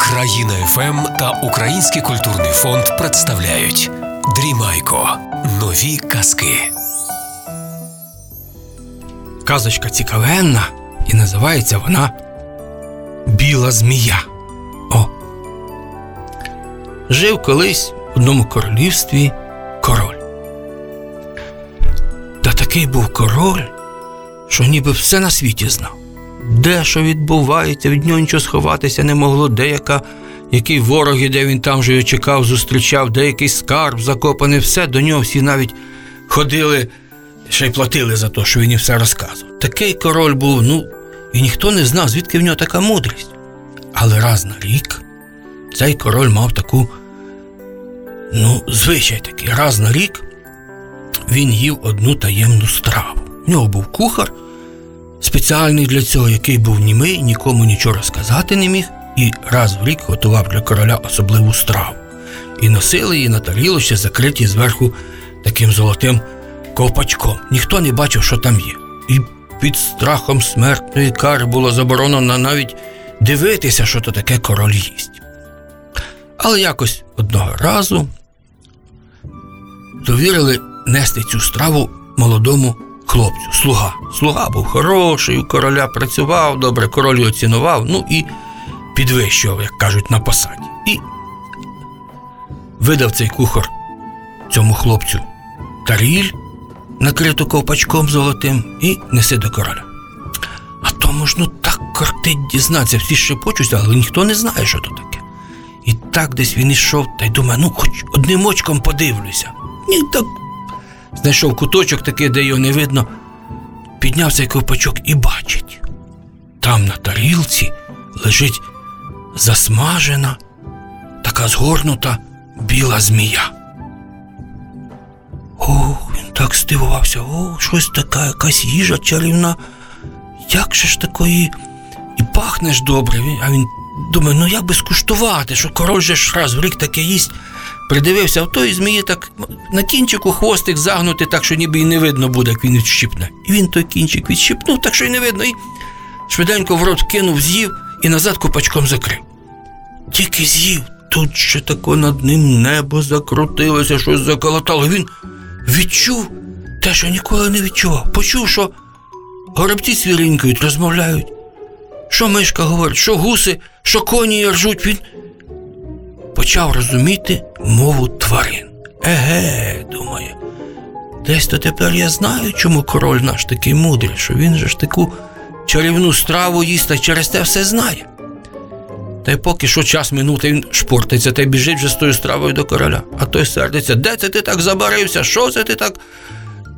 Країна ФМ та Український культурний фонд представляють Дрімайко. Нові казки. Казочка цікавенна, і називається вона Біла змія. О. Жив колись в одному королівстві король. Та такий був король, що ніби все на світі знав. Де що відбувається, від нього нічого сховатися не могло, де яка, які вороги, де він там вже чекав, зустрічав, де якийсь скарб закопаний, все до нього всі навіть ходили, ще й платили за те, що він їм все розказував. Такий король був, ну, і ніхто не знав, звідки в нього така мудрість. Але раз на рік цей король мав таку, ну, звичай такий, раз на рік він їв одну таємну страву. В нього був кухар спеціальний для цього, який був німий, нікому нічого розказати не міг, і раз в рік готував для короля особливу страву. І носили її на тарілочці, закриті зверху таким золотим ковпачком. Ніхто не бачив, що там є. І під страхом смертної кари було заборонено навіть дивитися, що то таке король їсть. Але якось одного разу довірили нести цю страву молодому хлопцю, слуга. Слуга був хороший, у короля працював добре, король його цінував, ну і підвищував, як кажуть, на посаді. І видав цей кухар цьому хлопцю таріль, накриту ковпачком золотим, і неси до короля. А тому ж ну так кортить дізнатися, всі шепочуться, але ніхто не знає, що то таке. І так десь він ішов та й думає, ну хоч одним очком подивлюся. Ні, так знайшов куточок такий, де його не видно, підняв цей ковпачок і бачить. Там на тарілці лежить засмажена, така згорнута біла змія. Ох, він так здивувався, о, щось така, якась їжа чарівна. Як же ж такої? І пахне ж добре. А він думає, ну як би скуштувати, що король же ж раз в рік таке їсть. Придивився в той змії так на кінчику хвостик загнути, так що ніби і не видно буде, як він відщипне. І він той кінчик відщипнув, так що й не видно, і швиденько в рот кинув, з'їв і назад купачком закрив. Тільки з'їв, тут ще тако над ним небо закрутилося, щось заколотало. Він відчув те, що ніколи не відчував. Почув, що горобці свірінькають, розмовляють. Що мишка говорить, що гуси, що коні ржуть. Він почав розуміти мову тварин. Еге, думає. Десь то тепер я знаю, чому король наш такий мудрий, що він же ж таку чарівну страву їсть та через те все знає. Та й поки що час минув, та він шпортиться та й біжить вже з тою стравою до короля. А той сердиться, де це ти так забарився? Що це ти так?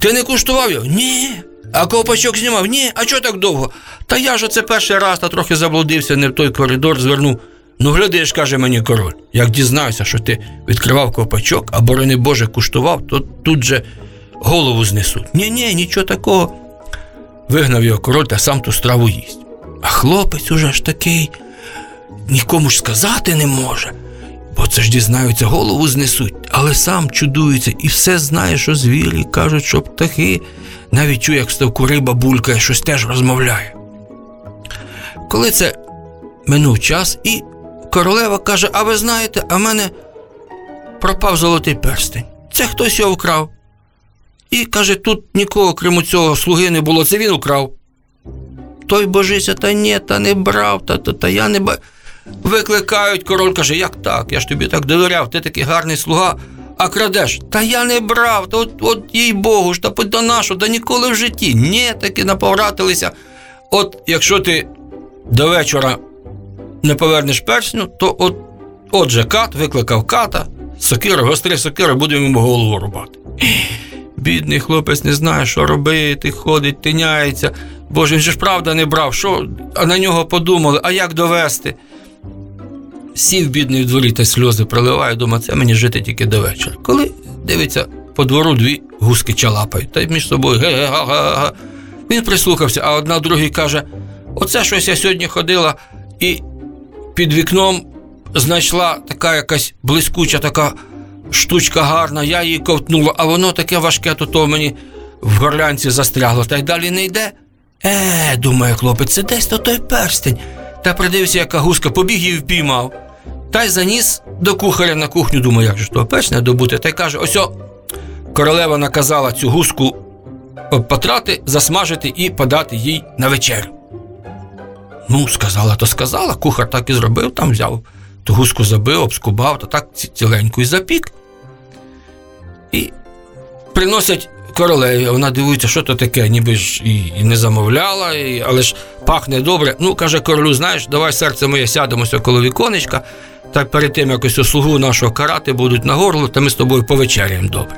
Ти не куштував його? Ні. А ковпачок знімав? Ні. А чого так довго? Та я ж оце перший раз та трохи заблудився, не в той коридор звернув. Ну, глядиш, каже мені король, як дізнаюся, що ти відкривав ковпачок, а борони Боже куштував, то тут же голову знесуть. Ні, ні, нічого такого. Вигнав його король та сам ту страву їсть. А хлопець уже ж такий, нікому ж сказати не може. Бо це ж дізнаються, голову знесуть, але сам чудується і все знає, що звірі кажуть, що птахи. Навіть чує, як ставку риба булькає, щось теж розмовляє. Коли це минув час, і королева каже: А ви знаєте, а в мене пропав золотий перстень. Це хтось його вкрав. І каже, тут нікого, крім цього слуги не було, це він украв. Той божися, та ні, та не брав, та, та, та я не ба. Викликають, король каже, як так? Я ж тобі так довіряв, ти такий гарний слуга, а крадеш. Та я не брав, та от, от їй Богу ж, та до нашу, та ніколи в житті. Ні, таки наповратилися. От якщо ти до вечора не повернеш персню, то от, отже кат викликав ката, сокира, гостри сокира, будемо йому голову рубати. Бідний хлопець не знає, що робити, ходить, тиняється. Боже, він же ж правда не брав, що а на нього подумали, а як довести? Сів бідний в дворі та сльози проливає, думає, це мені жити тільки до вечора. Коли дивиться по двору дві гуски чалапають, та й між собою ге-ге-га-га-га. Він прислухався, а одна другій каже: Оце щось я сьогодні ходила і під вікном знайшла така якась блискуча така штучка гарна, я її ковтнула, а воно таке важке, то то мені в горлянці застрягло, та й далі не йде. Е, думає хлопець, це десь то той перстень. та придивився, яка гуска, побіг її впіймав. Та й заніс до кухаря на кухню, думаю, як же того печне добути. Та й каже: ось о, королева наказала цю гуску потрати, засмажити і подати їй на вечерю. Ну, сказала, то сказала. Кухар так і зробив, там взяв ту гуску забив, обскубав, та так ціленьку і запік. І приносять королеві, вона дивується, що то таке, ніби ж і, і не замовляла, і, але ж пахне добре. Ну, каже королю, знаєш, давай серце моє сядемося коло віконечка, та перед тим якось услугу нашого карати будуть на горло, та ми з тобою повечеряємо добре.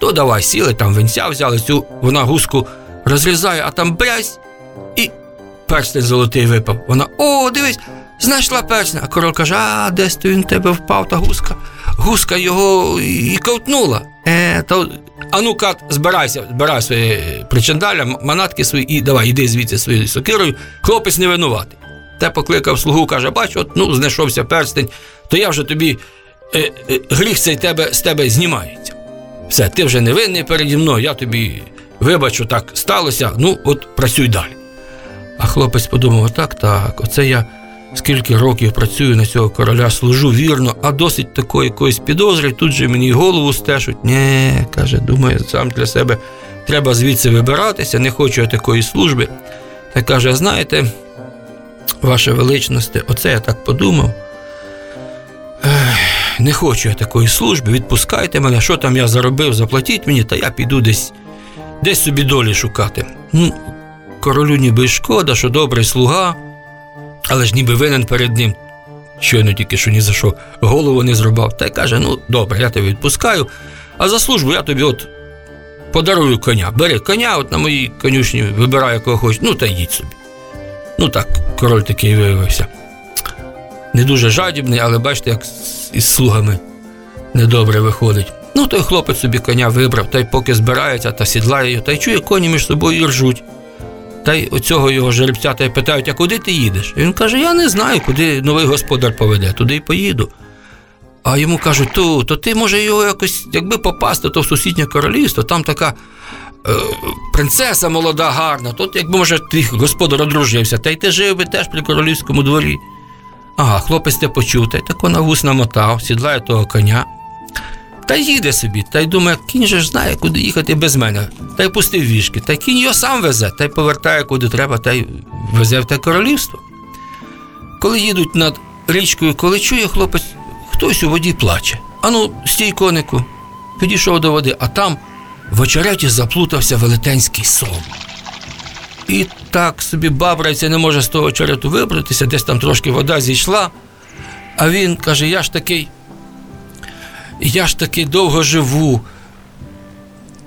То давай сіли, там венця взяли, цю вона гуску розрізає, а там брязь і перстень золотий випав. Вона, о, дивись, знайшла перстня. А король каже, а десь то він тебе впав та гуска. Гуска його і ковтнула. Е, то, а ну кат, збирайся, збирай свої причандаля, манатки свої і давай, іди звідси своєю сокирою. Хлопець не винуватий. Те покликав слугу, каже, бач, от ну знайшовся перстень, то я вже тобі е, е, гріх цей тебе, з тебе знімається. Все, ти вже не винний переді мною, я тобі вибачу, так сталося, ну от працюй далі. А хлопець подумав: так, так, оце я скільки років працюю на цього короля, служу вірно, а досить такої якоїсь підозри, тут же мені голову стешуть. Нє, каже, думаю, сам для себе треба звідси вибиратися, не хочу я такої служби. Та каже, знаєте, ваше величність, оце я так подумав. Не хочу я такої служби, відпускайте мене, що там я заробив, заплатіть мені, та я піду десь, десь собі долі шукати. Ну, королю ніби шкода, що добрий слуга, але ж ніби винен перед ним. Щойно тільки що ні за що голову не зрубав. Та й каже: ну добре, я тебе відпускаю, а за службу я тобі от подарую коня. Бери коня, от на моїй конюшні, вибирай, якого хочеш, ну та їдь собі. Ну так, король такий виявився. Не дуже жадібний, але бачите, як із слугами недобре виходить. Ну, той хлопець собі коня вибрав, та й поки збирається та сідлає його, та й чує, коні між собою і ржуть. Та й оцього його жеребця та й питають, а куди ти їдеш? І він каже: Я не знаю, куди новий господар поведе, туди й поїду. А йому кажуть, то, то ти може його якось, якби попасти, то в сусіднє королівство, там така е, принцеса молода, гарна, тут якби може твій господар одружився, та й ти жив би теж при королівському дворі. Ага, хлопець те почув, та й тако на вус намотав, сідлає того коня. Та їде собі, та й думає, кінь же знає, куди їхати без мене. Та й пустив вішки, та кінь його сам везе, та й повертає куди треба, та й везе в те королівство. Коли їдуть над річкою, коли чує хлопець, хтось у воді плаче. Ану, стій, конику, підійшов до води, а там в очереті заплутався велетенський сом. І так собі бабрається, не може з того очерету вибратися, десь там трошки вода зійшла. А він каже: я ж такий, я ж таки довго живу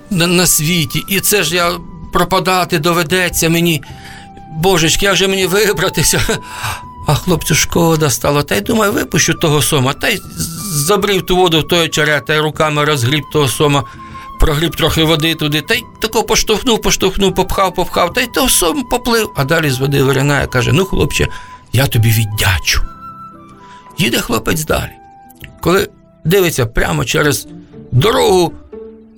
на, на світі, і це ж я пропадати доведеться мені. Божечки, як же мені вибратися? А хлопцю шкода стало, та й думаю, випущу того сома, та й забрив ту воду в той очерет, та й руками розгріб того сома, прогріб трохи води туди, та й тако поштовхнув, поштовхнув, попхав, попхав, та й того сом поплив, а далі з води виринає, каже: ну, хлопче, я тобі віддячу. Їде хлопець далі. Коли дивиться прямо через дорогу,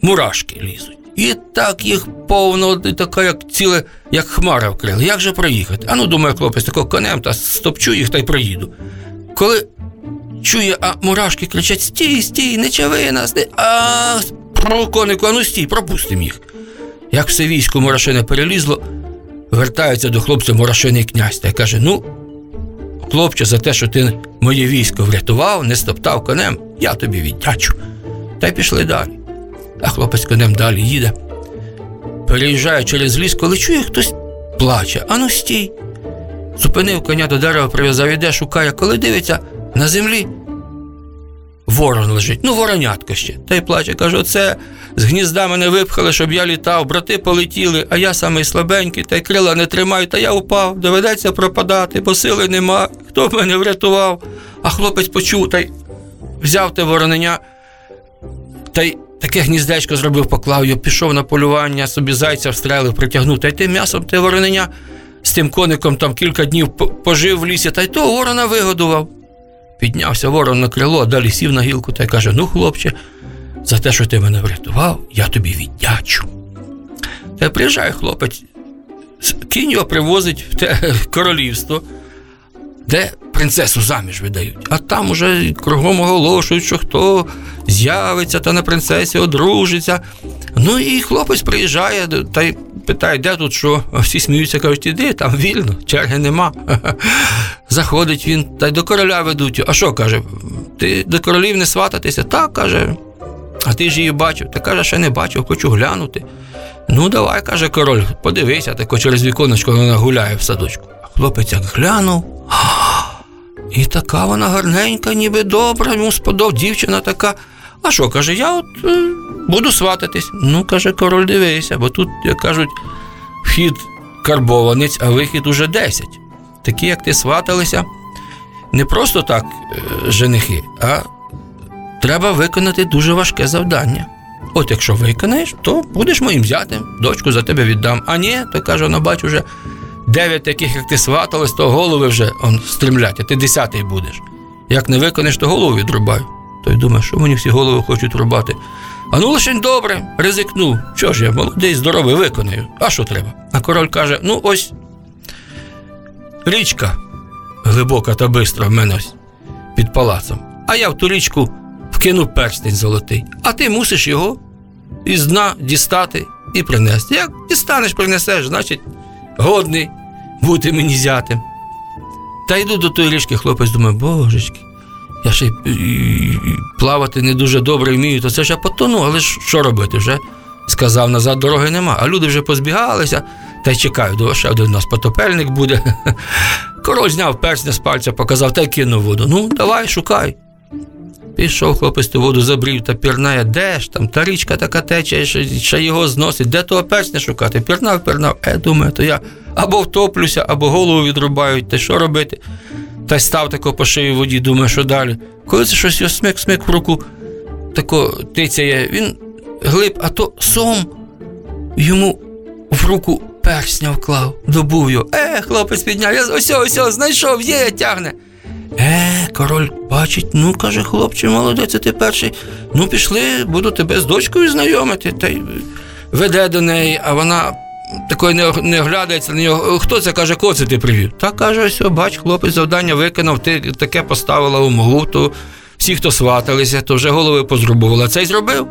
мурашки лізуть. І так їх повно, і така, як ціле, як хмара вкрили. Як же проїхати? А ну, думає хлопець, тако конем та стопчу їх та й проїду. Коли чує, а мурашки кричать: стій, стій, не чави нас, не. А про конику, а ну стій, пропустим їх. Як все військо мурашине перелізло, вертається до хлопця мурашиний князь та й каже: Ну, хлопче, за те, що ти моє військо врятував, не стоптав конем, я тобі віддячу. Та й пішли далі. А хлопець конем далі їде. Переїжджає через ліс, коли чує, хтось плаче. Ану стій. Зупинив коня до дерева, прив'язав, іде, шукає, коли дивиться на землі. Ворон лежить, ну воронятко ще. Та й плаче, каже: оце з гнізда мене випхали, щоб я літав, брати полетіли, а я самий слабенький, та й крила не тримаю, та я упав, доведеться пропадати, бо сили нема. Хто б мене врятував? А хлопець почув та й взяв те вороненя, та й таке гніздечко зробив, поклав його, пішов на полювання, собі зайця встрелив, притягнув, та й тим м'ясом те вороненя з тим коником там кілька днів пожив в лісі, та й того ворона вигодував. Піднявся ворон на крило, а далі сів на гілку та й каже: Ну, хлопче, за те, що ти мене врятував, я тобі віддячу. Та приїжджає хлопець, кінь його привозить в те королівство, де принцесу заміж видають. А там уже кругом оголошують, що хто з'явиться та на принцесі одружиться. Ну і хлопець приїжджає та й питає, де тут що? Всі сміються, кажуть, іди, там вільно, черги нема. Заходить він та й до короля ведуть. А що каже? Ти до королів не свататися? Так, каже. А ти ж її бачив? Та каже, ще не бачив, хочу глянути. Ну, давай, каже король, подивися, тако через віконечко вона гуляє в садочку. Хлопець як глянув. І така вона гарненька, ніби добра, йому сподоб, дівчина така. А що, каже, я от е, буду свататись. Ну, каже, король, дивися, бо тут, як кажуть, вхід карбованець, а вихід уже 10. Такі, як ти сваталися, не просто так е, женихи, а треба виконати дуже важке завдання. От якщо виконаєш, то будеш моїм зятем, дочку за тебе віддам. А ні, то каже, вона бачу вже дев'ять таких, як ти сваталась, то голови вже он, стрімлять, а ти десятий будеш. Як не виконаєш, то голову відрубаю. Той думає, що мені всі голови хочуть рубати. А ну лише добре, ризикну. Що ж я, молодий, здоровий, виконаю. А що треба? А король каже: ну ось річка глибока та бистра в мене ось під палацом. А я в ту річку вкинув перстень золотий, а ти мусиш його із дна дістати і принести. Як дістанеш, принесеш, значить, годний бути мені зятем. Та йду до тої річки, хлопець думає, божечки, я ще й, плавати не дуже добре вмію, то це ж я потону, але ж що робити вже? Сказав, назад дороги нема, а люди вже позбігалися та й чекають, до ще один у нас потопельник буде. Король зняв персня з пальця, показав та й кинув воду. Ну, давай, шукай. Пішов хлопець ту воду забрів та пірнає, де ж там, та річка така тече, ще, його зносить, де того персня шукати? Пірнав, пірнав. Е, думаю, то я або втоплюся, або голову відрубають, та що робити? Та й став тако по шиї в воді, думаю, що далі. Коли це щось його смик-смик в руку тако тицяє, він глиб, а то сом йому в руку персня вклав, добув його. Е, хлопець підняв, я ось, ось, знайшов, є, тягне. Е, король бачить, ну каже, хлопче, молодець, ти перший. Ну, пішли, буду тебе з дочкою знайомити. Та й веде до неї, а вона такої не, оглядається на нього. Хто це каже, кого це ти привів? Та каже, ось, бач, хлопець завдання виконав, ти таке поставила умову, то всі, хто сваталися, то вже голови позрубувала. Цей зробив.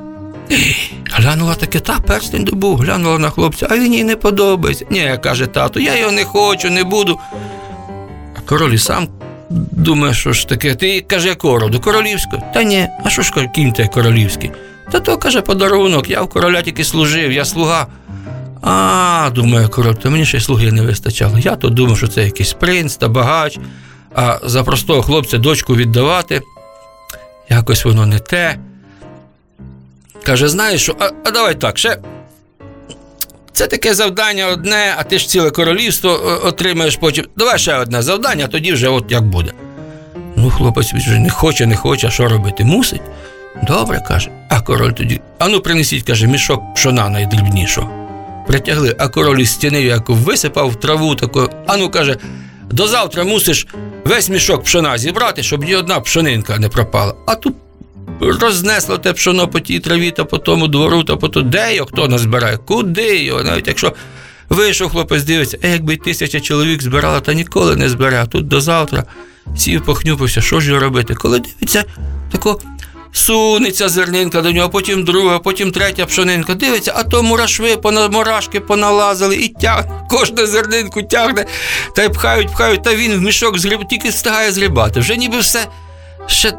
Глянула таке, та перстень добув, глянула на хлопця, а він їй не подобається. Ні, каже тато, я його не хочу, не буду. А король і сам думає, що ж таке, ти каже, якого роду? Королівського? Та ні, а що ж кінь те королівський? Та то каже подарунок, я в короля тільки служив, я слуга. А, думає король, то мені ще й слуги не вистачало. Я то думав, що це якийсь принц та багач, а за простого хлопця дочку віддавати. Якось воно не те. Каже, знаєш що, а, а давай так, ще. Це таке завдання одне, а ти ж ціле королівство отримаєш потім. Давай ще одне завдання, а тоді вже от як буде. Ну, хлопець вже не хоче, не хоче, а що робити? Мусить. Добре, каже. А король тоді. Ану, принесіть, каже, мішок пшона найдрібнішого. Притягли, а король із стіни як висипав в траву таку. Ану, каже, до завтра мусиш весь мішок пшона зібрати, щоб ні одна пшонинка не пропала. А тут рознесло те пшоно по тій траві та по тому двору, та по тому. Де його хто назбирає? Куди його? Навіть якщо вийшов хлопець, дивиться, е, якби тисяча чоловік збирала, та ніколи не збере. Тут до завтра сів, похнюпився, що ж його робити? Коли дивиться, тако сунеться зернинка до нього, потім друга, потім третя пшонинка. Дивиться, а то мурашви, мурашки поналазили і тягне, кожну зернинку тягне, та й пхають, пхають, та він в мішок згріб, тільки встигає згрібати. Вже ніби все ще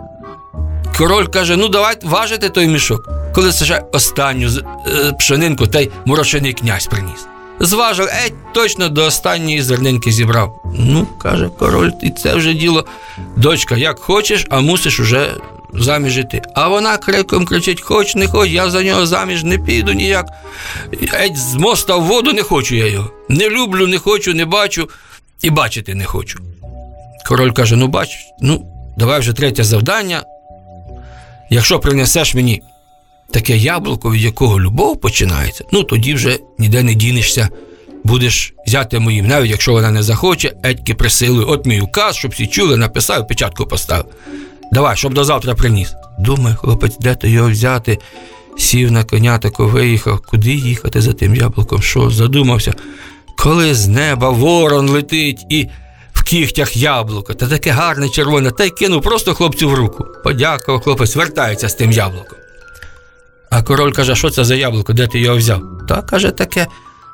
Король каже: ну давай важити той мішок. Коли ще останню е, пшенинку, та й мурошиний князь приніс. Зважив, ей, точно до останньої зернинки зібрав. Ну, каже король, і це вже діло. Дочка, як хочеш, а мусиш уже заміж іти. А вона криком кричить: хоч не хоч, я за нього заміж не піду ніяк. Еть з моста в воду не хочу я його. Не люблю, не хочу, не бачу і бачити не хочу. Король каже: ну бач, ну, давай вже третє завдання. Якщо принесеш мені таке яблуко, від якого любов починається, ну тоді вже ніде не дінешся. Будеш взяти моїм, навіть якщо вона не захоче, етьки присилуй. От мій указ, щоб всі чули, написав, печатку поставив. Давай, щоб до завтра приніс. Думаю, хлопець, де то його взяти? Сів на коня, тако виїхав. Куди їхати за тим яблуком? Що? Задумався. Коли з неба ворон летить і кігтях яблуко, та таке гарне червоне, та й кинув просто хлопцю в руку. Подякував, хлопець вертається з тим яблуком. А король каже, що це за яблуко, де ти його взяв? Та каже таке.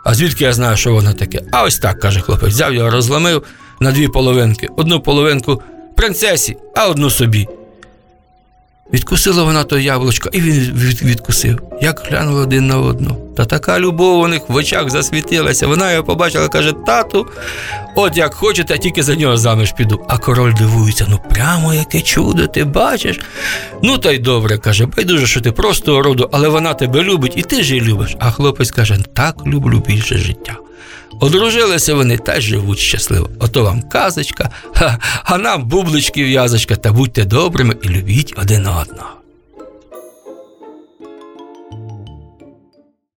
А звідки я знаю, що воно таке? А ось так, каже хлопець, взяв його, розломив на дві половинки. Одну половинку принцесі, а одну собі. Відкусила вона то яблучко, і він відкусив. Як глянули один на одну. Та така любов у них в очах засвітилася. Вона його побачила, каже: тату, от як хочете, тільки за нього заміж піду. А король дивується: ну прямо яке чудо, ти бачиш. Ну та й добре, каже, байдуже, що ти просто роду, але вона тебе любить, і ти ж її любиш. А хлопець каже: так люблю більше життя. Одружилися вони та живуть щасливо. Ото вам казочка, а нам бублички в'язочка, та будьте добрими і любіть один одного.